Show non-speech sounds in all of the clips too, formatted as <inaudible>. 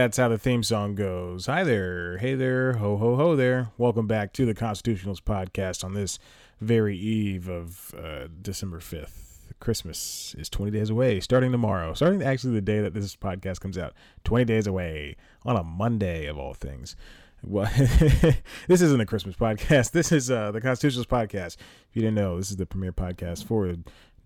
That's how the theme song goes. Hi there. Hey there. Ho, ho, ho there. Welcome back to the Constitutionals podcast on this very eve of uh, December 5th. Christmas is 20 days away, starting tomorrow. Starting actually the day that this podcast comes out. 20 days away on a Monday, of all things. Well, <laughs> this isn't a Christmas podcast. This is uh, the Constitutionals podcast. If you didn't know, this is the premier podcast for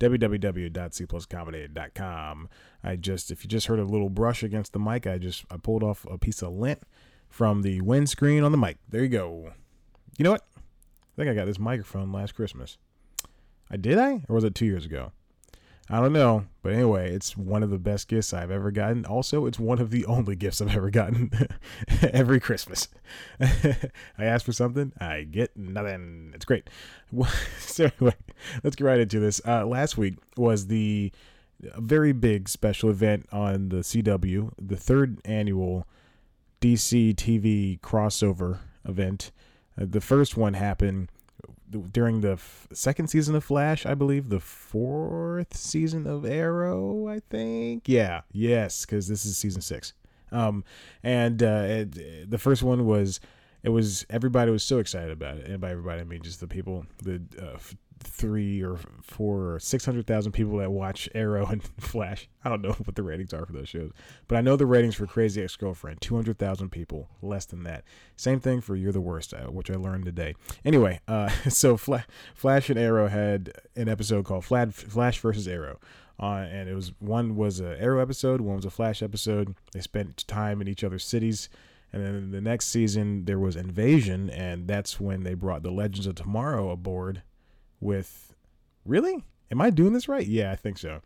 www.cpluscomedy.com. I just, if you just heard a little brush against the mic, I just I pulled off a piece of lint from the windscreen on the mic. There you go. You know what? I think I got this microphone last Christmas. I did I, or was it two years ago? I don't know, but anyway, it's one of the best gifts I've ever gotten. Also, it's one of the <laughs> only gifts I've ever gotten <laughs> every Christmas. <laughs> I ask for something, I get nothing. It's great. so anyway, let's get right into this. Uh, last week was the very big special event on the CW, the third annual DC TV crossover event. Uh, the first one happened during the f- second season of Flash, I believe, the fourth season of Arrow, I think. Yeah, yes, because this is season six. Um, and uh, it, the first one was it was everybody was so excited about it, and by everybody I mean just the people, the uh, three or four or six hundred thousand people that watch Arrow <laughs> and Flash. I don't know <laughs> what the ratings are for those shows, but I know the ratings for Crazy Ex Girlfriend two hundred thousand people, less than that. Same thing for You're the Worst, uh, which I learned today. Anyway, uh, <laughs> so Fla- Flash and Arrow had an episode called Flash versus Arrow. Uh, and it was one was a Arrow episode, one was a Flash episode. They spent time in each other's cities. And then the next season there was Invasion, and that's when they brought the Legends of Tomorrow aboard with really? Am i doing this right? Yeah i think so.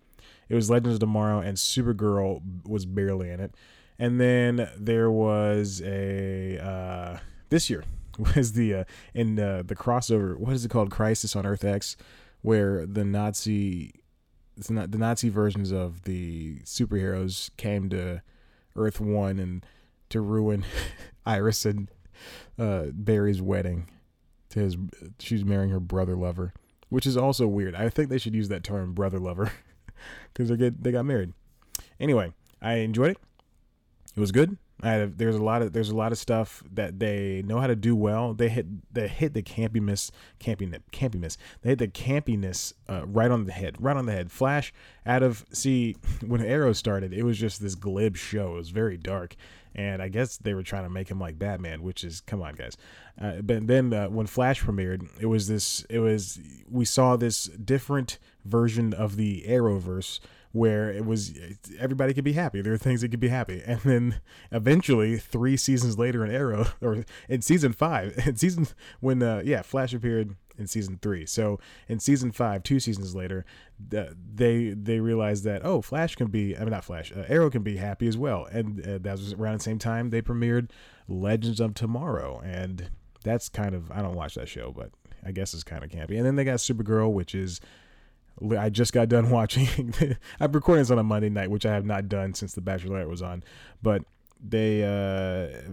It was legends of tomorrow and supergirl was barely in it. And then there was a uh, this year <laughs> was the uh, in uh, the crossover what is it called? Crisis on earth x where the nazi it's not the nazi versions of the superheroes came to earth one and to ruin <laughs> iris and uh, barry's wedding to his she's marrying her brother lover, which is also weird. I think they should use that term brother lover <laughs> because they get they got married. Anyway, I enjoyed it. It was good. I had, there's a lot of there's a lot of stuff that they know how to do well. They hit they hit the campiness campiness campiness. They hit the campiness uh, right on the head, right on the head. Flash out of see <laughs> when Arrow started, it was just this glib show. It was very dark, and I guess they were trying to make him like Batman, which is come on, guys. Uh, but then uh, when Flash premiered, it was this. It was we saw this different version of the Arrowverse where it was everybody could be happy. There are things that could be happy, and then eventually, three seasons later in Arrow, <laughs> or in season five, <laughs> in season when uh, yeah, Flash appeared in season three. So in season five, two seasons later, they they realized that oh, Flash can be I mean not Flash, uh, Arrow can be happy as well, and uh, that was around the same time they premiered Legends of Tomorrow, and that's kind of I don't watch that show, but I guess it's kind of campy. And then they got Supergirl, which is I just got done <laughs> watching. <laughs> I'm recording this on a Monday night, which I have not done since The Bachelorette was on. But they uh,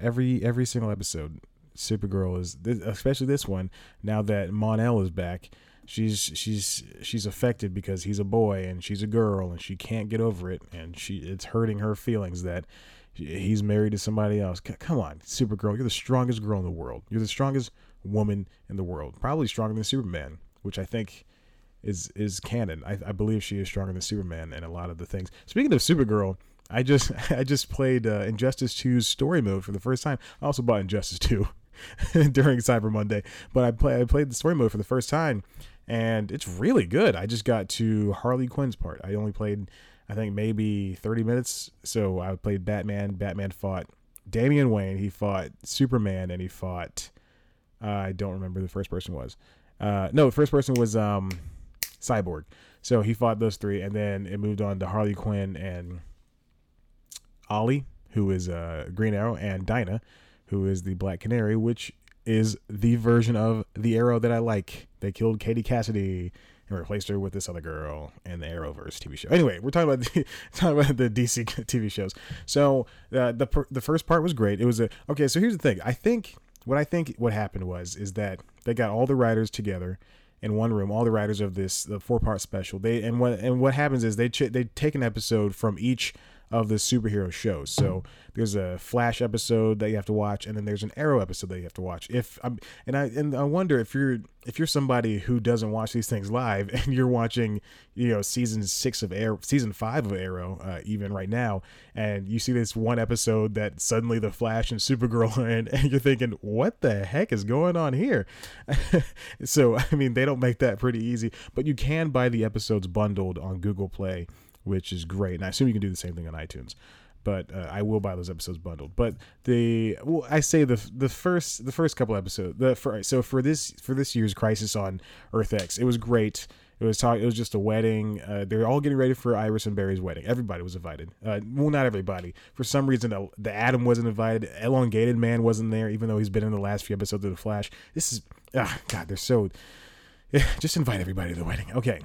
every every single episode, Supergirl is especially this one. Now that Mon-El is back, she's she's she's affected because he's a boy and she's a girl and she can't get over it and she it's hurting her feelings that he's married to somebody else. Come on, Supergirl, you're the strongest girl in the world. You're the strongest woman in the world, probably stronger than Superman, which I think is is canon. I, I believe she is stronger than Superman and a lot of the things. Speaking of Supergirl, I just <laughs> I just played uh, Injustice 2's story mode for the first time. I also bought Injustice 2 <laughs> during Cyber Monday, but I play I played the story mode for the first time, and it's really good. I just got to Harley Quinn's part. I only played I think maybe 30 minutes. So I played Batman. Batman fought Damian Wayne. He fought Superman, and he fought uh, I don't remember the first person was. Uh, no, the first person was um Cyborg. So he fought those three, and then it moved on to Harley Quinn and Ollie, who is uh, Green Arrow, and Dinah, who is the Black Canary, which is the version of the Arrow that I like. They killed Katie Cassidy and replaced her with this other girl in the Arrowverse TV show. Anyway, we're talking about the, <laughs> talking about the DC <laughs> TV shows. So uh, the the first part was great. It was a okay. So here's the thing. I think what I think what happened was is that they got all the writers together in one room, all the writers of this the four part special. They and what and what happens is they ch- they take an episode from each of the superhero shows. So there's a Flash episode that you have to watch, and then there's an Arrow episode that you have to watch. If I'm, and I and I wonder if you're if you're somebody who doesn't watch these things live <laughs> and you're watching, you know, season six of Arrow, season five of Arrow, uh, even right now, and you see this one episode that suddenly the Flash and Supergirl <laughs> are in, and you're thinking, what the heck is going on here? <laughs> so I mean, they don't make that pretty easy, but you can buy the episodes bundled on Google Play which is great. And I assume you can do the same thing on iTunes. But uh, I will buy those episodes bundled. But the well, I say the the first the first couple episodes. The for, so for this for this year's Crisis on Earth X, it was great. It was talk. It was just a wedding. Uh, they're all getting ready for Iris and Barry's wedding. Everybody was invited. Uh, well, not everybody. For some reason, the, Atom wasn't invited. Elongated Man wasn't there, even though he's been in the last few episodes of the Flash. This is, ah, God, they're so. Yeah, <sighs> just invite everybody to the wedding. Okay,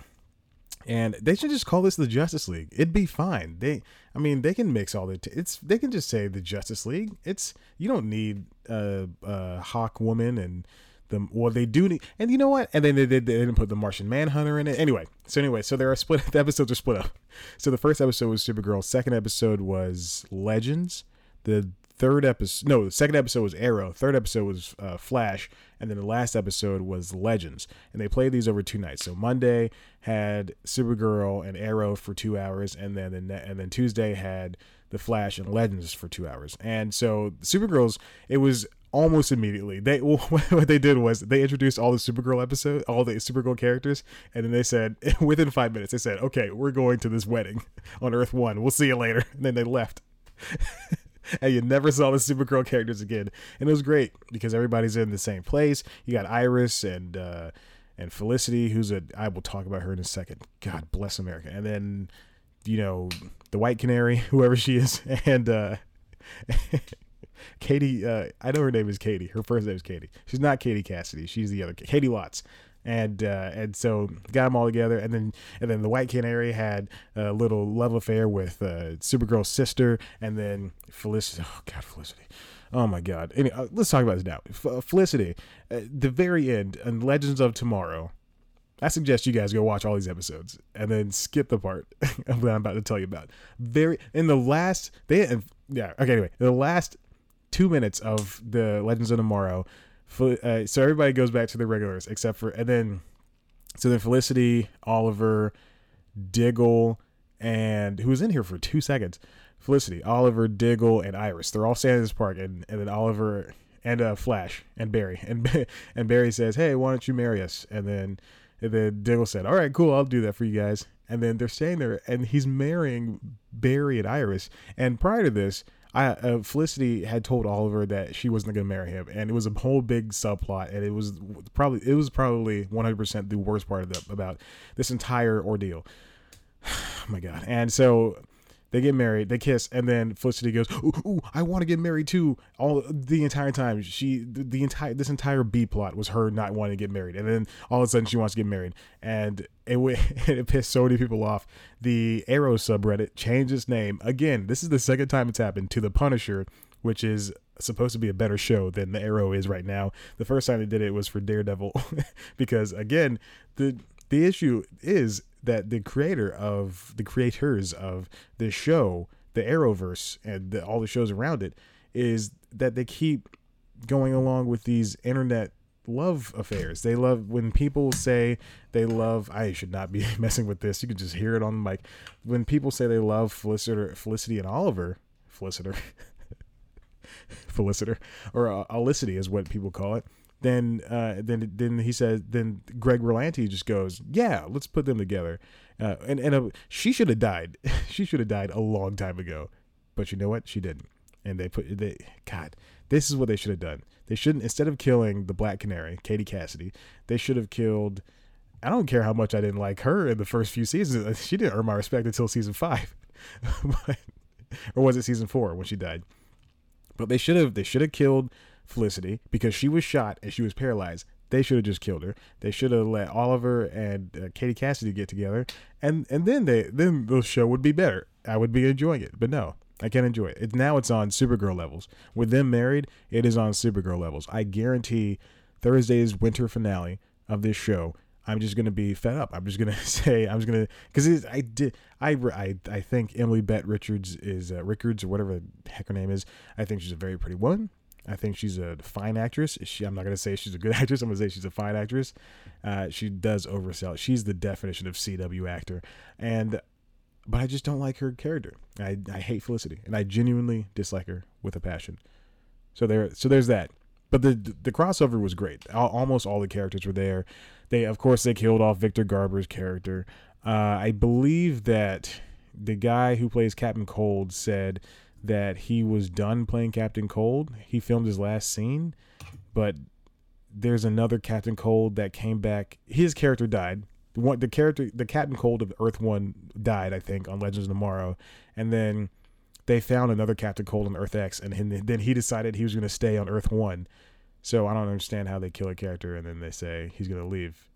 and they should just call this the Justice League. It'd be fine. They, I mean, they can mix all the. T- it's they can just say the Justice League. It's you don't need a uh, uh, Hawk Woman and the well they do need. And you know what? And then they, they, they didn't put the Martian Manhunter in it. Anyway, so anyway, so there are split. <laughs> The episodes are split up. So the first episode was Supergirl. Second episode was Legends. The third episode no the second episode was arrow third episode was uh, flash and then the last episode was legends and they played these over two nights. So monday had supergirl and arrow for two hours and then and then tuesday had the flash and legends for two hours. And so supergirl's it was almost immediately they well, <laughs> what they did was they introduced all the supergirl episode all the supergirl characters and then they said <laughs> within five minutes they said okay we're going to this wedding <laughs> on earth one. We'll see you later. And then they left <laughs> and you never saw the Supergirl characters again. And it was great because everybody's in the same place. You got Iris and uh, and Felicity, who's a I will talk about her in a second. God bless America. And then you know the White Canary, <laughs> whoever she is, <laughs> and uh, Katie. Uh, I know her name is Katie. Her first name is Katie. She's not Katie Cassidy. She's the other Katie Lotz and uh, and so got them all together, and then and then the White Canary had a little love affair with uh, Supergirl's sister, and then Felicity. Oh God, Felicity. Oh my God. Anyway, uh, let's talk about this now. F- uh, Felicity, at the very end, and Legends of Tomorrow. I suggest you guys go watch all these episodes and then skip the part <laughs> that I'm about to tell you about. Very in the last they yeah okay anyway the last two minutes of the Legends of Tomorrow uh, so everybody goes back to the regulars except for and then so then Felicity, Oliver, Diggle, and who was in here for two seconds. Felicity, Oliver, Diggle, and Iris. They're all standing in this park, and, and then Oliver and uh, Flash and Barry <laughs> and and Barry says, "Hey, why don't you marry us?" And then and then Diggle said, "All right, cool, I'll do that for you guys." And then they're staying there, and he's marrying Barry and Iris. And prior to this, I uh, Felicity had told Oliver that she wasn't going to marry him, and it was a whole big subplot, and it was probably it was probably 100 percent the worst part of the about this entire ordeal. <sighs> oh my god! And so they get married, they kiss, and then Felicity goes, "Ooh, ooh I want to get married too." All the entire time, she the, the, entire this entire B plot was her not wanting to get married, and then all of a sudden she wants to get married, and it <laughs> it pissed so many people off. The Arrow subreddit changed its name again. This is the second time it's happened to the Punisher, which is supposed to be a better show than the Arrow is right now. The first time they did it was for Daredevil, <laughs> because again the the issue is that the creator of the creators of this show, the Arrowverse, and the, all the shows around it, is that they keep going along with these internet love affairs. They love when people say they love. I should not be <laughs> messing with this. You can just hear it on the mic. When people say they love Felicity, Felicity and Oliver, Feliciter, <laughs> Feliciter, or uh, is what people call it then uh, then then he says then Greg Berlanti just goes, yeah, let's put them together, uh, and and uh, she should have died. <laughs> she should have died a long time ago, but you know what? She didn't, and they put they God. This is what they should have done. They shouldn't instead of killing the Black Canary, Katie Cassidy, they should have killed. I don't care how much I didn't like her in the first few seasons. <laughs> She didn't earn my respect until season five, <laughs> but, or was it season four when she died? But they should have they should have killed Felicity because she was shot and she was paralyzed. They should have just killed her. They should have let Oliver and uh, Katie Cassidy get together, and and then they then the show would be better. I would be enjoying it, but no, I can't enjoy it. Now it's on Supergirl levels. With them married, it is on Supergirl levels. I guarantee Thursday's winter finale of this show. I'm just gonna be fed up. I'm just gonna <laughs> say I'm just gonna because I did I, I I think Emily Bett Richards is uh, or whatever the heck her name is. I think she's a very pretty woman. I think she's a fine actress. She, I'm not gonna say she's a good <laughs> actress. I'm gonna say she's a fine actress. Uh, she does oversell. She's the definition of CW actor, and but I just don't like her character. I I hate Felicity, and I genuinely dislike her with a passion. So there, so there's that. But the the crossover was great. Almost all the characters were there. They, of course, they killed off Victor Garber's character. Uh, I believe that the guy who plays Captain Cold said that he was done playing Captain Cold. He filmed his last scene, but there's another Captain Cold that came back. His character died. The one, the character, the Captain Cold of Earth One died, I think, on Legends of Tomorrow, and then they found another Captain Cold on Earth X, and then he decided he was going to stay on Earth One. So I don't understand how they kill a character and then they say he's going to leave.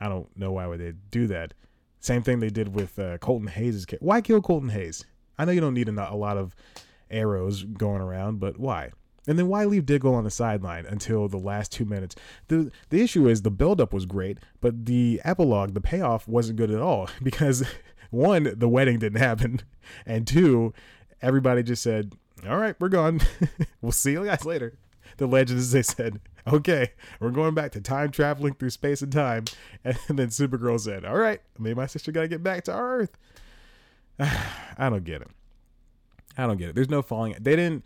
I don't know why would they do that. Same thing they did with uh, Colton Haynes'. Why kill Colton Haynes? I know you don't need a, a lot of arrows going around, but why? And then why leave Diggle on the sideline until the last two minutes? The the issue is the buildup was great, but the epilogue, the payoff wasn't good at all <laughs> because one, the wedding didn't happen, <laughs> and two, everybody just said, "All right, we're gone. <laughs> we'll see you guys later." The legends they said, "Okay, we're going back to time traveling through space and time," and then Supergirl said, "All right, me and my sister got to get back to Earth." <sighs> I don't get it. I don't get it. There's no falling. They didn't.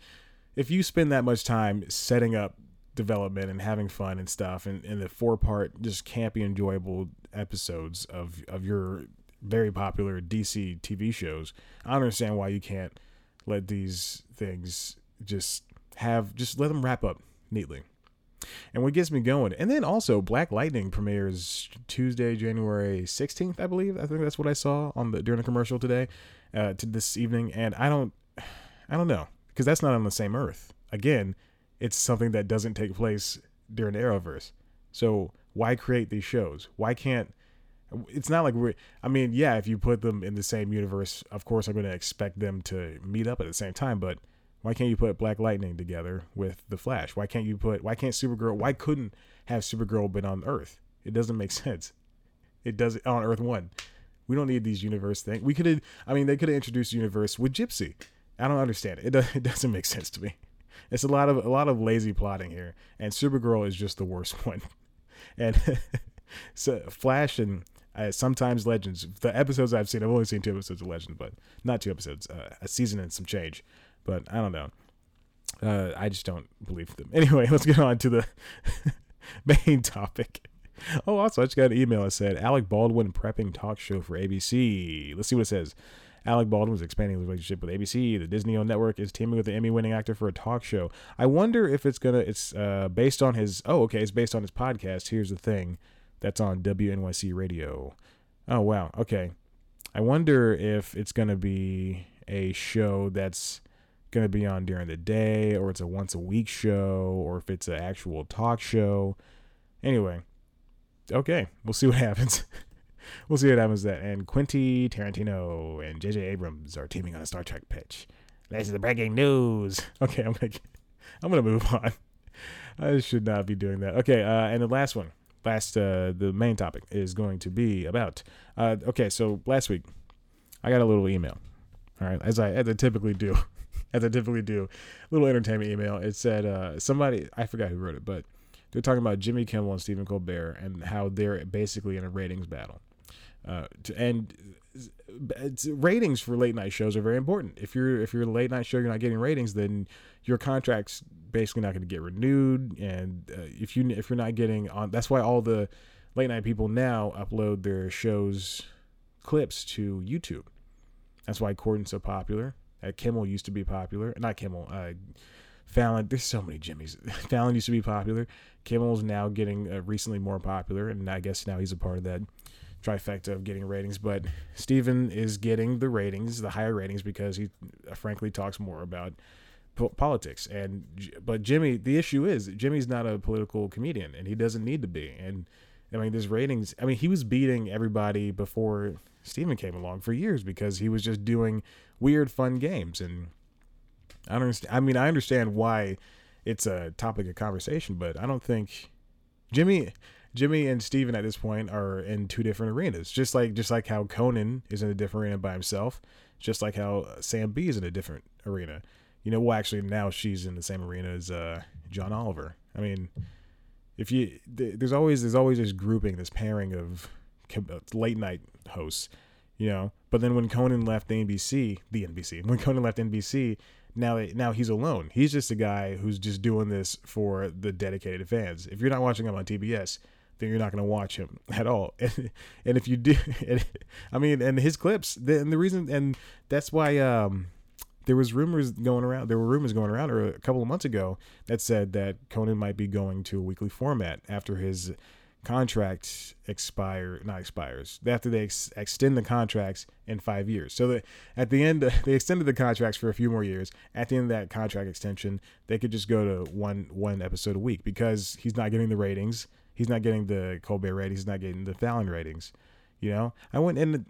If you spend that much time setting up development and having fun and stuff, and, and the four part just campy, enjoyable episodes of of your very popular DC TV shows, I don't understand why you can't let these things just have just let them wrap up neatly. And what gets me going, and then also Black Lightning premieres Tuesday, January 16th, I believe. I think that's what I saw on the during the commercial today, uh, to this evening. And I don't, I don't know because that's not on the same Earth. Again, it's something that doesn't take place during Arrowverse. So why create these shows? Why can't it's not like we're i mean yeah if you put them in the same universe of course i'm going to expect them to meet up at the same time but why can't you put black lightning together with the flash why can't you put why can't supergirl why couldn't have supergirl been on earth it doesn't make <laughs> sense it does on earth one we don't need these universe things we could have i mean they could have introduced universe with gypsy i don't understand it. <laughs> it doesn't make sense to me it's a lot of a lot of lazy plotting here and supergirl is just the worst <laughs> one and so flash and uh, sometimes Legends. The episodes I've seen, I've only seen two episodes of Legends, but not two episodes, uh, a season and some change. But I don't know. Uh, I just don't believe them. <laughs> Anyway, let's get on to the <laughs> main topic. Oh, also, I just got an email that said Alec Baldwin prepping talk show for ABC. Let's see what it says. Alec Baldwin is expanding his relationship with ABC. The Disney owned network is teaming with the Emmy winning actor for a talk show. I wonder if it's gonna it's uh based on his oh okay, it's based on his podcast. Here's the thing. That's on WNYC radio. Oh, wow. Okay. I wonder if it's to be a show that's going to be on during the day or it's a once a week show or if it's an actual talk show. Anyway, okay. We'll see what <laughs> happens. <laughs> we'll see what happens that. And Quentin Tarantino and J.J. Abrams are teaming on a Star Trek pitch. This is the breaking news. <laughs> Okay, I'm gonna I'm gonna move on. I should not be doing that. Okay, uh, and the last one last uh, the main topic is going to be about. Uh, okay, so last week I got a little email. All right, as I as I typically do, <laughs> as I typically do, little entertainment email. It said uh, somebody I forgot who wrote it, but they're talking about Jimmy Kimmel and Stephen Colbert and how they're basically in a ratings battle. Uh, to, and ratings for late night shows are very important. If you're if you're a late night show, you're not getting ratings, then your contract's basically not going to get renewed. And uh, if you if you're not getting on, that's why all the late night people now upload their shows clips to YouTube. That's why Corden's so popular. Uh, Kimmel used to be popular, not Kimmel. Uh, Fallon. There's so many Jimmys. <laughs> Fallon used to be popular. Kimmel's now getting uh, recently more popular, and I guess now he's a part of that trifecta of getting ratings. But Stephen is getting the ratings, the higher ratings, because he uh, frankly talks more about po- politics. And but Jimmy, the issue is Jimmy's not a political comedian, and he doesn't need to be. And I mean, there's ratings. I mean, he was beating everybody before Stephen came along for years because he was just doing weird, fun games. And I don't understand. I mean, I understand why it's a topic of conversation, but I don't think Jimmy Jimmy and Stephen at this point are in two different arenas. Just like just like how Conan is in a different arena by himself, just like how Sam Bee is in a different arena. You know, well actually now she's in the same arena as uh, John Oliver. I mean, if you there's always there's always this grouping, this pairing of late night hosts, you know. But then when Conan left NBC, the NBC, <laughs> when Conan left NBC, now now he's alone. He's just a guy who's just doing this for the dedicated fans. If you're not watching him on TBS, then you're not going to watch him <laughs> at all. And, <laughs> and if you do, and, I mean, and his clips, the, and the reason, and that's why um, there was rumors going around. There were rumors going around a couple of months ago that said that Conan might be going to a weekly format after his contract expire not expires after they ex- extend the contracts in five years. So that at the end <laughs> they extended the contracts for a few more years. At the end of that contract extension they could just go to one one episode a week because he's not getting the ratings. He's not getting the colbert ratings. He's not getting the fallon ratings you know? I went and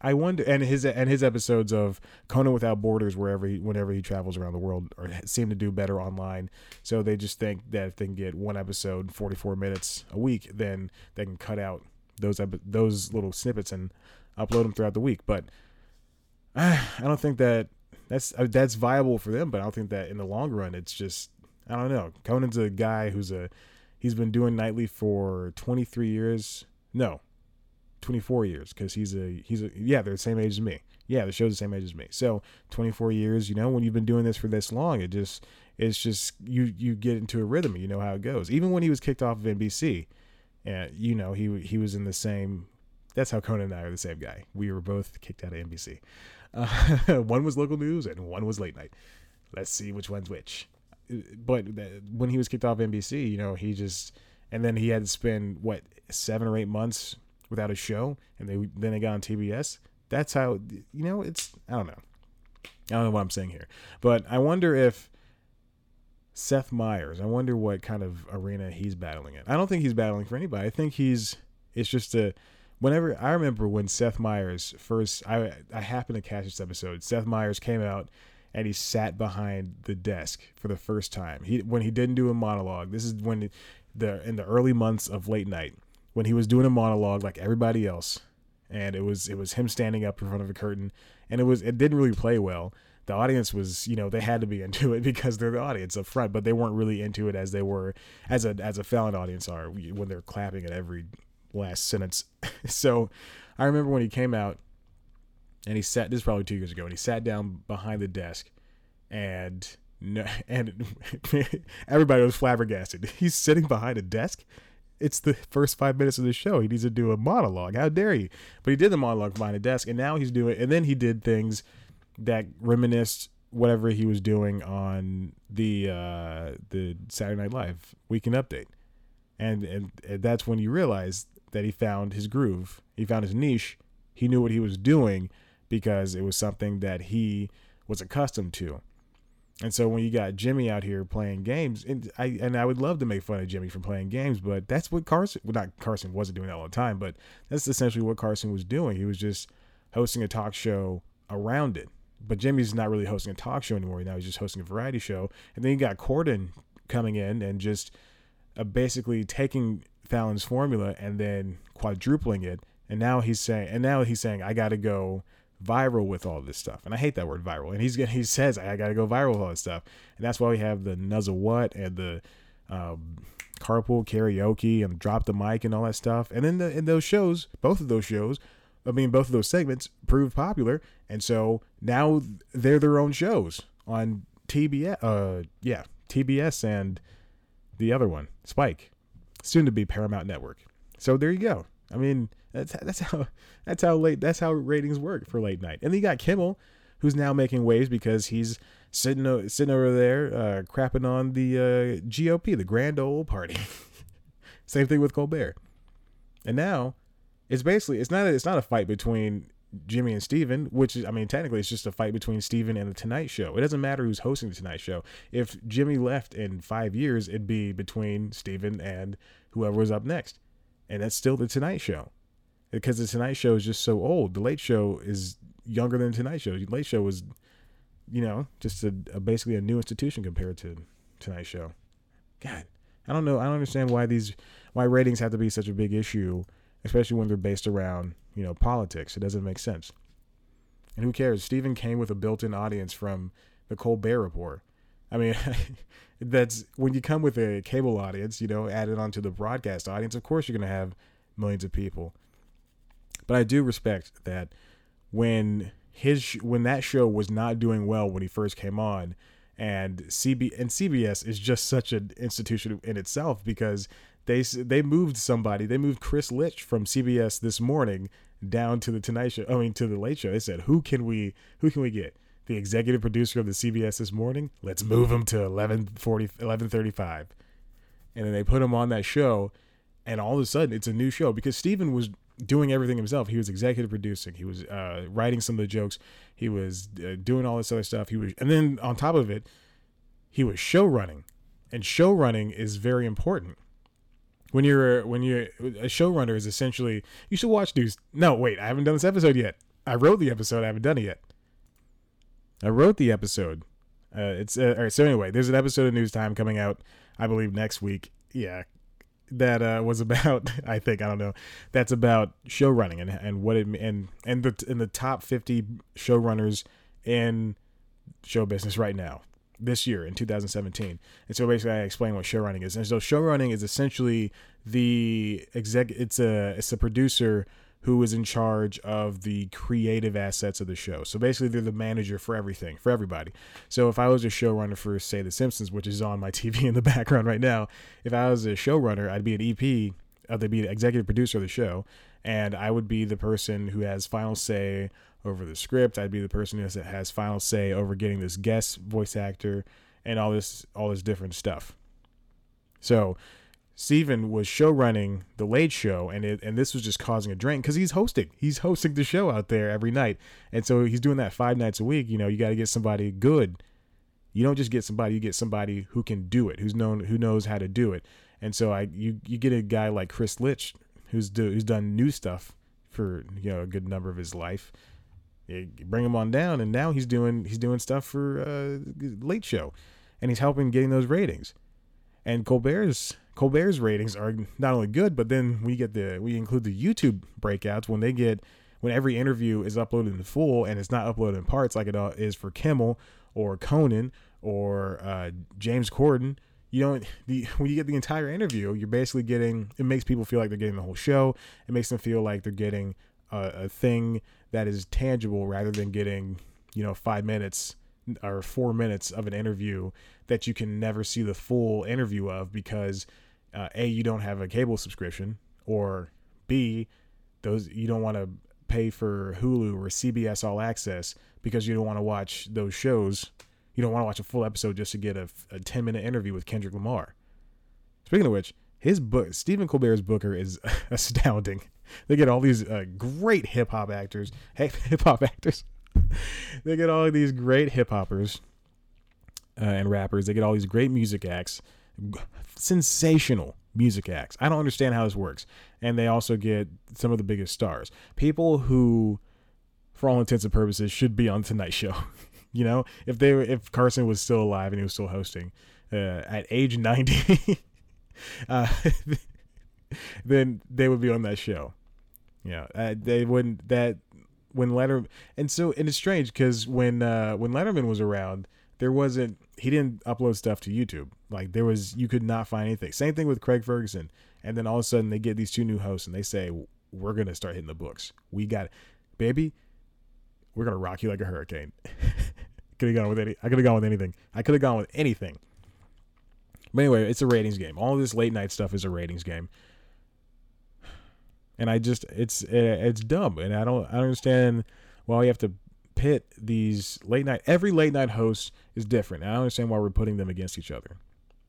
I wonder, and his and his episodes of Conan Without Borders, wherever he, whenever he travels around the world, or seem to do better online. So they just think that if they can get one episode, forty four minutes a week, then they can cut out those those little snippets and upload them throughout the week. But uh, <sighs> I don't think that that's uh, that's viable for them. But I don't think that in the long run, it's just I don't know. Conan's a guy who's a he's been doing nightly for twenty three years. No, 24 years because he's a he's a yeah they're the same age as me. Yeah the show's the same age as me. So 24 years you know when you've been doing this for this long it just it's just you you get into a rhythm you know how it goes. Even when he was kicked off of NBC and you know he he was in the same that's how Conan and I are the same guy. We were both kicked out of NBC uh, <laughs> one was local news and one was late night. Let's see which one's which. But when he was kicked off NBC you know he just and then he had to spend what seven or eight months without a show, and they then they got on TBS. That's how you know it's. I don't know. I don't know what I'm saying here, but I wonder if Seth Meyers. I wonder what kind of arena he's battling in. I don't think he's battling for anybody. I think he's. It's just a. Whenever I remember when Seth Meyers first, I I happened to catch this episode. Seth Meyers came out and he sat behind the desk for the first time. He when he didn't do a monologue. This is when the in the early months of late night when he was doing a monologue like everybody else, and it was it was him standing up in front of a curtain, and it was it didn't really play well. The audience was, you know, they had to be <laughs> into it because they're the audience up front, but they weren't really into it as they were as a as a Fallon audience are when they're clapping at every last sentence. <laughs> so, I remember when he came out, and he sat. This is probably two years ago, and he sat down behind the desk, and no, <laughs> and everybody was flabbergasted. He's sitting behind a desk it's the first five minutes of the show. He needs to do a monologue. How dare you? But he did the monologue behind a desk, and now he's doing. And then he did things that reminisced whatever he was doing on the uh, the Saturday Night Live Weekend Update, and, and and that's when you realize that he found his groove. He found his niche. He knew what he was doing because it was something that he was accustomed to. And so when you got Jimmy out here playing games, and I and I would love to make fun of Jimmy for playing games, but that's what Carson, well, not Carson wasn't doing that all the time, but that's essentially what Carson was doing. He was just hosting a talk show around it. But Jimmy's not really hosting a talk show anymore. Now he's just hosting a variety show. And then you got Corden coming in and just uh, basically taking Fallon's formula and then quadrupling it. And now he's saying, and now he's saying, I got to go viral with all this stuff. And I hate that word viral. And he's he says I got to go viral with all this stuff. And that's why we have the nuzzle what and the um, carpool karaoke and drop the mic and all that stuff. And then the, in those shows, both of those shows, I mean both of those segments proved popular. And so now they're their own shows on TBS. Uh, yeah, TBS and the other one, Spike, soon to be Paramount Network. So there you go. I mean, that's that's how that's how late that's how ratings work for late night. And then you got Kimmel, who's now making waves because he's sitting sitting over there uh, crapping on the uh, GOP, the Grand old Party. <laughs> Same thing with Colbert. And now it's basically it's not a, it's not a fight between Jimmy and Stephen, which is I mean technically it's just a fight between Stephen and the Tonight Show. It doesn't matter who's hosting the Tonight Show. If Jimmy left in 5 years, it'd be between Stephen and whoever was up next. And that's still the Tonight Show because the Tonight Show is just so old. The Late Show is younger than the Tonight Show. The Late Show was, you know, just a, a basically a new institution compared to Tonight Show. God, I don't know. I don't understand why these why ratings have to be such a big issue, especially when they're based around you know politics. It doesn't make sense. And who cares? Stephen came with a built-in audience from the Colbert Report. I mean, <laughs> that's when you come with a cable audience, you know, added onto the broadcast audience. Of course, you're going to have millions of people. But I do respect that when his when that show was not doing well when he first came on, and CB and CBS is just such an institution in itself because they they moved somebody. They moved Chris Licht from CBS this morning down to the Tonight Show I mean to the Late Show. They said who can we who can we get? The executive producer of the CBS this morning? Let's move him to 1140 1135 and then they put him on that show and all of a sudden it's a new show because Stephen was doing everything himself. He was executive producing. He was uh, writing some of the jokes. He was uh, doing all this other stuff. He was, and then on top of it, he was show running, and show running is very important. When you're when you're a showrunner is essentially you should watch news. No, wait, I haven't done this episode yet. I wrote the episode. I haven't done it yet. I wrote the episode. Uh, it's uh, all right. So anyway, there's an episode of News Time coming out, I believe next week. Yeah, that uh, was about <laughs> I think I don't know that's about show running and and what it and and the in the top 50 showrunners in show business right now this year in 2017 and so basically I explain what show running is. And so show running is essentially the exec it's a it's a producer who is in charge of the creative assets of the show. So basically, they're the manager for everything, for everybody. So if I was a showrunner for, say, The Simpsons, which is on my <laughs> TV in the background right now, if I was a showrunner, I'd be an EP, I'd uh, be the executive producer of the show, and I would be the person who has final say over the script. I'd be the person who has final say over getting this guest voice actor and all this all this different stuff. So Stephen was show running the Late Show, and it and this was just causing a drain because he's hosting. He's hosting the show out there every night, and so he's doing that five nights a week. You know, you got to get somebody good. You don't just get somebody; you get somebody who can do it, who's known, who knows how to do it. And so I, you, you get a guy like Chris Licht, who's do, who's done new stuff for you know a good number of his life. You bring him on down, and now he's doing he's doing stuff for uh, Late Show, and he's helping getting those ratings. And Colbert's Colbert's ratings are not only good, but then we get the we include the YouTube breakouts when they get when every interview is uploaded in full and it's not uploaded in parts like it is for Kimmel or Conan or uh, James Corden. You don't the when you get the entire interview, you're basically getting it makes people feel like they're getting the whole show. It makes them feel like they're getting a, a thing that is tangible rather than getting you know five minutes or four minutes of an interview that you can never see the full interview of because uh, a you don't have a cable subscription, or b those you don't want to pay for Hulu or CBS All Access because you don't want to watch those shows. You don't want to watch a full episode just to get a, a 10 minute interview with Kendrick Lamar. Speaking of which, his book, Stephen Colbert's Booker, is <laughs> astounding. They get all these uh, great hip hop actors, <laughs> Hey, hip hop actors. <laughs> they get all these great hip hoppers uh, and rappers. They get all these great music acts sensational music acts. I don't understand how this works. And they also get some of the biggest stars. People who, for all intents and purposes, should be on Tonight Show. <laughs> you know, if they were, if Carson was still alive and he was still hosting uh, at age 90, <laughs> uh, <laughs> then they would be on that show. Yeah, uh, they wouldn't. That when Letterman and so and it's strange because when uh, when Letterman was around, there wasn't he didn't upload stuff to YouTube. Like there was you could not find anything. Same thing with Craig Ferguson. And then all of a sudden they get these two new hosts and they say we're gonna start hitting the books. We got, it. baby. We're gonna rock you like a hurricane. <laughs> could have gone with any. I could have gone with anything. I could have gone with anything. But anyway, it's a ratings game. All this late night stuff is a ratings game. And I just it's eh, it's dumb, and I don't I don't understand why you have to pit these late night every late night host is different. And I understand why we're putting them against each other.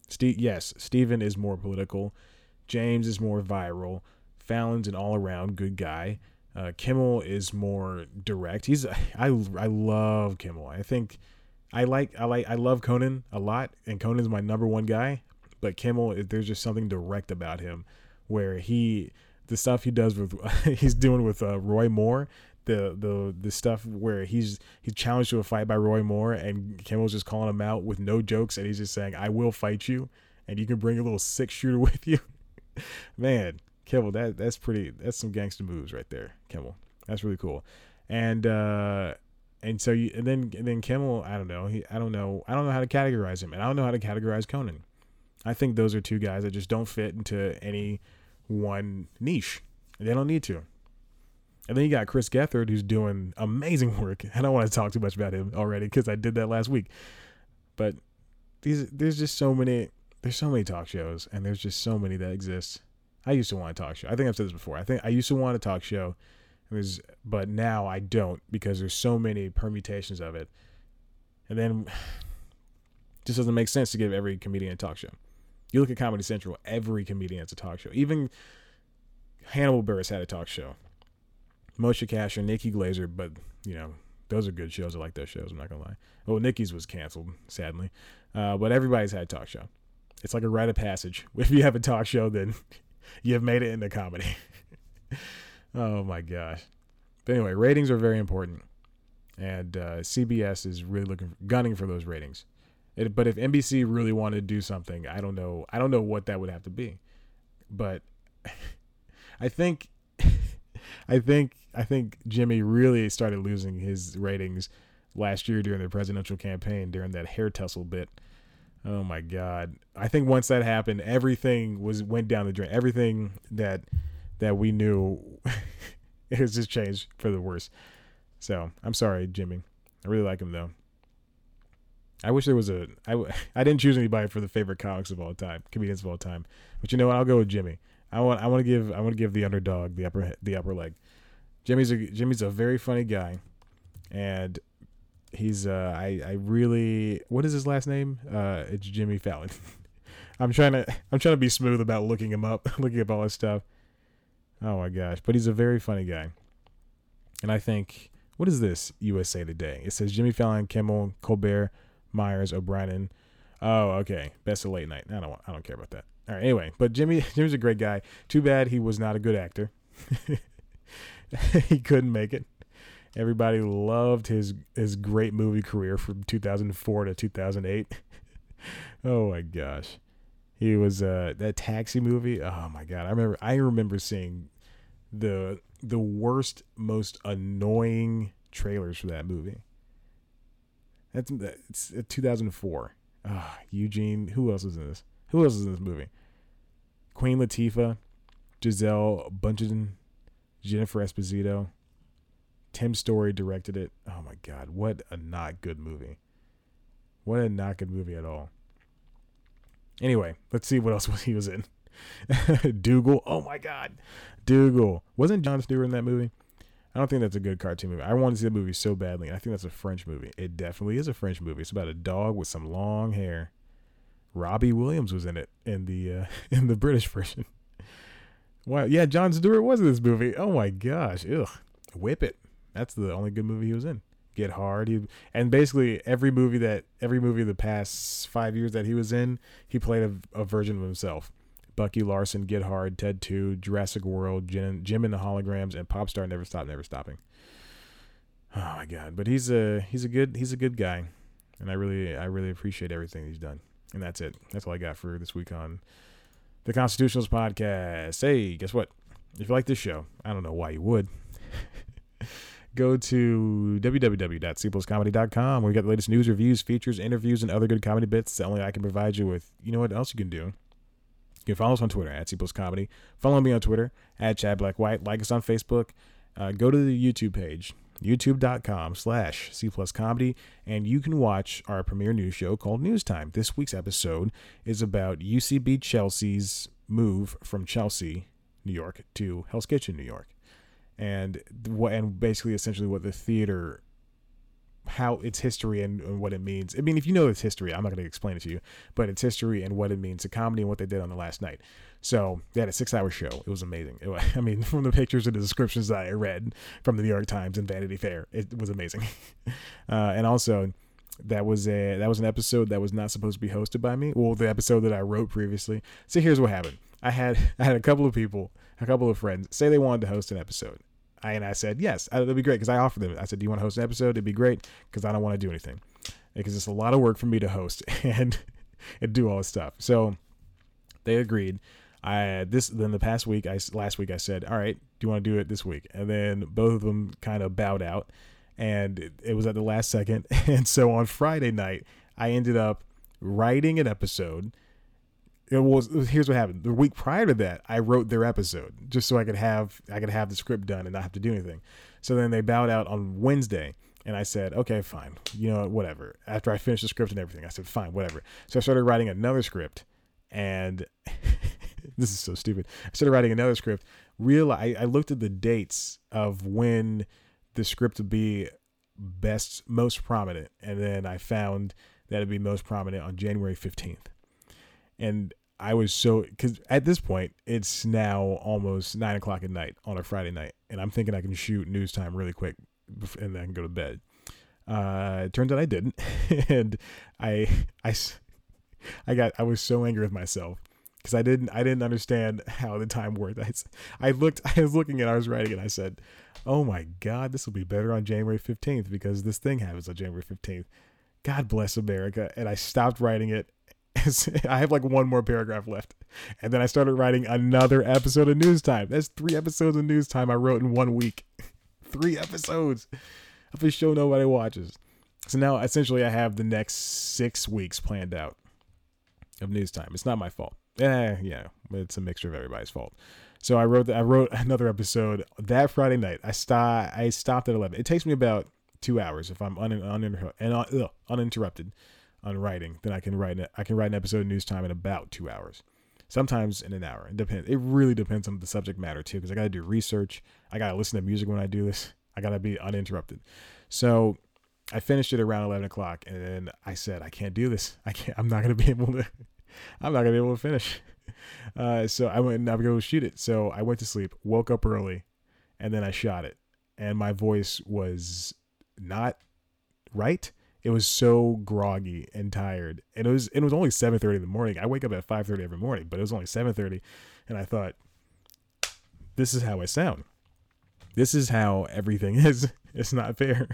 Steve, yes, Stephen is more political. James is more viral. Fallon's an all around good guy. Uh, Kimmel is more direct. He's I I love Kimmel. I think I like I like I love Conan a lot, and Conan's my number one guy. But Kimmel, there's just something direct about him, where he the stuff he does with <laughs> he's doing with uh, Roy Moore the the the stuff where he's he's challenged to a fight by Roy Moore and Kimmel's just calling him out with no jokes and he's just saying I will fight you and you can bring a little six shooter <laughs> with you. Man, Kimmel, that that's pretty. That's some gangster moves right there, Kimmel. That's really cool. And uh, and so you and then and then Kimmel, I don't know. He I don't know. I don't know how to categorize him, and I don't know how to categorize Conan. I think those are two guys that just don't fit into any one niche. They don't need to. And then you got Chris Gethard, who's doing amazing <laughs> work. I don't want to talk too much about him already because I did that last week. But these, there's just so many. There's so many talk shows, and there's just so many that exist. I used to want a talk show. I think I've said this before. I think I used to want a talk show, but now I don't because there's so many permutations of it, and then <sighs> just doesn't make sense to give every comedian a talk show. You look at Comedy Central, every comedian has a talk show. Even Hannibal Buress had a talk show. Moshe Kasher, Nikki Glazer, but you know those are good shows. I like those shows. I'm not gonna lie. Well, Nikki's was canceled, sadly, uh, but everybody's had talk show. It's like a rite of passage. <laughs> If you have a talk show, then <laughs> you have made it into comedy. <laughs> oh my gosh. But anyway, ratings are very important, and uh, CBS is really looking gunning for those ratings. It, but if NBC really wanted to do something, I don't know. I don't know what that would have to be, but I think, I think, I think Jimmy really started losing his ratings last year during the presidential campaign during that hair tussle bit. Oh my God! I think once that happened, everything was went down the drain. Everything that that we knew, <laughs> it was just changed for the worse. So I'm sorry, Jimmy. I really like him though. I wish there was a. I, <laughs> I didn't choose anybody for the favorite comics of all time, comedians of all time. But you know what? I'll go with Jimmy. I want. I want to give. I want to give the underdog the upper the upper leg. Jimmy's a Jimmy's a very funny guy, and he's. Uh, I I really. What is his last name? Uh, it's Jimmy Fallon. <laughs> I'm trying to. I'm trying to be smooth about looking him up, <laughs> looking up all his stuff. Oh my gosh! But he's a very funny guy, and I think. What is this USA Today? It says Jimmy Fallon, Kimmel, Colbert, Meyers, O'Brien. Oh, okay. Best of late night. I don't want, I don't care about that. All right. Anyway, but Jimmy <laughs> Jimmy's a great guy. Too bad he was not a good actor. <laughs> he couldn't make it. Everybody loved his his great movie career from 2004 to 2008. <laughs> oh my gosh. He was uh that taxi movie. Oh my god. I remember I remember seeing the the worst most annoying trailers for that movie. That's it's 2004. Ah, Eugene. Who else is in this? Who else is in this movie? Queen Latifah, Gisele Bündchen, Jennifer Esposito. Tim Story directed it. Oh my God, what a not good movie. What a not good movie at all. Anyway, let's see what else <laughs> he was in. <laughs> Doogal. Oh my God, Doogal. Wasn't Jon Stewart in that movie? I don't think that's a good cartoon movie. I want to see the movie so badly. I think that's a French movie. It definitely is a French movie. It's about a dog with some long hair. Robbie Williams was in it in the uh, <laughs> in the British version. Wow, yeah, Jon Stewart was in this movie. Oh my gosh, ugh, Whip It. That's the only good movie he was in. Get Hard. He and basically every movie that every movie the past five years that he was in, he played a, a version of himself. Bucky Larson, Get Hard, Ted 2, Jurassic World, Jim, Jem and the Holograms, and Popstar Never Stop, Never Stopping. Oh my God! But he's a he's a good he's a good guy, and I really I really appreciate everything he's done. And that's it. That's all I got for this week on the Constitutionals podcast. Hey, guess what? If you like this show, I don't know why you would. <laughs> Go to www.cpluscomedy.com where we got the latest news, reviews, features, interviews, and other good comedy bits that only I can provide you with. You know what else you can do? You can follow us on Twitter at C. Follow me on Twitter at Chad Black White. Like us on Facebook. Uh, go to the YouTube page, youtube.com slash C Plus Comedy, and you can watch our premiere news show called News Time. This week's episode is about UCB Chelsea's move from Chelsea, New York, to Hell's Kitchen, New York. And what and basically essentially what the theater how its history and, and, what it means. I mean, if you know its history, I'm not going to explain it to you, but its history and what it means to comedy and what they did on the last night. So they had a six hour show. It was amazing. It, <laughs> I mean, from the pictures and the descriptions that I read from the New York Times and Vanity Fair, it was amazing. <laughs> uh, and also, that was a that was an episode that was not supposed to be hosted by me. Well, the episode that I wrote previously. So here's what happened. I had <laughs> I had a couple of people, a couple of friends say they wanted to host an episode. I, and I said, yes, uh, that'd be great because I offered them. I said, do you want to host an episode? It'd be great because I don't want to do anything because it's a lot of work for me to host <laughs> and and do all this stuff. So they agreed. I this then the past week I last week I said, all right, do you want to do it this week? And then both of them kind of bowed out, and it, it was at the last second. <laughs> And so on Friday night, I ended up writing an episode. It was here's what happened. The week prior to that, I wrote their episode just so I could have I could have the script done and not have to do anything. So then they bowed out on Wednesday. And I said, okay, fine. You know, whatever. After I finished the script and everything, I said, fine, whatever. So I started writing another script. And <laughs> this is so stupid. I started writing another script. Real, I, I looked at the dates of when the script would be best, most prominent. And then I found that it'd be most prominent on January 15th. And I was so, because at this point, it's now almost nine o'clock at night on a Friday night. And I'm thinking I can shoot news time really quick and then go to bed. Uh, it turns out I didn't, <laughs> and I, I, I got I was so angry with myself because I didn't I didn't understand how the time worked. I, I looked <laughs> I was looking at I was writing and I said, "Oh my God, this will be better on January fifteenth because this thing happens on January fifteenth. God bless America." And I stopped writing it. <laughs> I have like one more paragraph left, and then I started writing another episode of News Time. That's three episodes of News Time I wrote in one week <laughs> three episodes of a show nobody watches. So now essentially I have the next six weeks planned out of news time. It's not my fault. Eh, yeah, it's a mixture of everybody's fault. So I wrote the, I wrote another episode that Friday night. I stop I stopped at eleven. It takes me about two hours if I'm un, un, un, uh, uninterrupted on writing. Then I can write I can write an episode of news time in about two hours sometimes in an hour. It depends. It really depends on the subject matter too, because I got to do research. I got to listen to music when I do this. I got to be uninterrupted. So I finished it around eleven o'clock, and then I said, I can't do this. I can't. I'm not gonna <laughs> be able to. I'm not gonna be able to finish. <laughs> Uh, so I went and I go shoot it. So I went to sleep, woke up early, and then I shot it. And my voice was not right it was so groggy and tired. And it was it was only 7.30 in the morning. I wake up at 5.30 every morning but it was only 7.30 and i thought this is how i sound. This is how everything <laughs> is. It's not fair.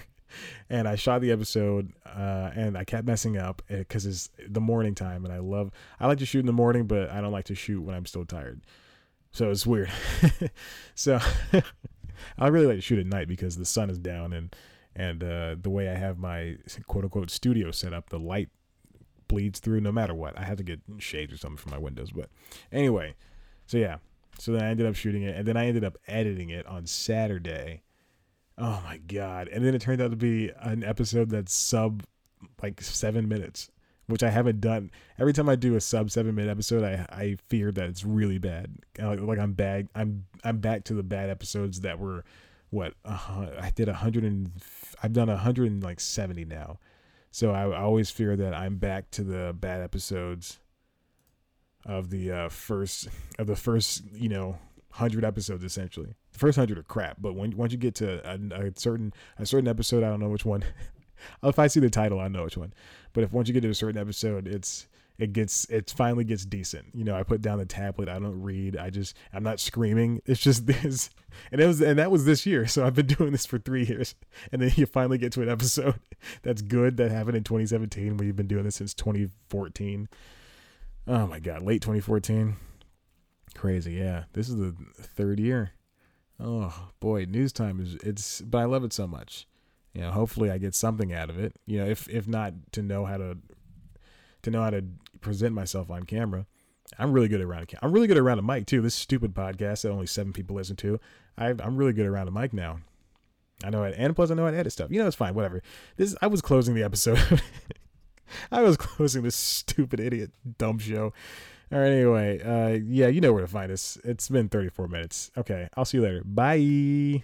And i shot the episode uh, and i kept messing up because it's the morning time and i love i like to shoot in the morning but i don't like to shoot when i'm still tired. So it's weird. <laughs> So <laughs> i really like to shoot at night because the sun is down and and uh, the way I have my quote unquote studio set up, the light bleeds through no matter what. I have to get shades or something for my windows, but anyway, so yeah, so then I ended up shooting it, and then I ended up editing it on Saturday. Oh my god! And then it turned out to be an episode that's sub like seven minutes, which I haven't done. Every time I do a sub seven minute episode, I I fear that it's really bad. Like, like I'm bad. I'm I'm back to the bad episodes that were what uh, I did a hundred and I've done a hundred and like seventy now, so I, I, always fear that I'm back to the bad episodes of the uh, first of the first you know hundred episodes essentially. The first hundred are crap, but when once you get to a, a certain a certain episode, I don't know which one. <laughs> if I see the title, I know which one. But if once you get to a certain episode, it's it gets it finally gets decent. You know, I put down the tablet. I don't read. I just I'm not screaming. <laughs> It's just this, and it was and that was this year. So I've been doing this for three years, <laughs> and then you finally get to an episode <laughs> that's good that happened in 2017. We've been doing this since 2014. Oh my god, late 2014. Crazy, yeah. This is the third year. Oh boy, news time is it's, but I love it so much. You know, hopefully I get something out of it. You know, if if not to know how to to know how to present myself on camera. I'm really good around a I'm really good around a mic too. This stupid podcast that only seven people listen to. I, am really good around a mic now. I know it, and plus I know how to edit stuff. You know, it's fine. Whatever. This I was closing the episode. <laughs> I was closing this stupid idiot dumb show. All right. Anyway, uh, yeah, you know where to find us. It's been 34 minutes. Okay, I'll see you later. Bye.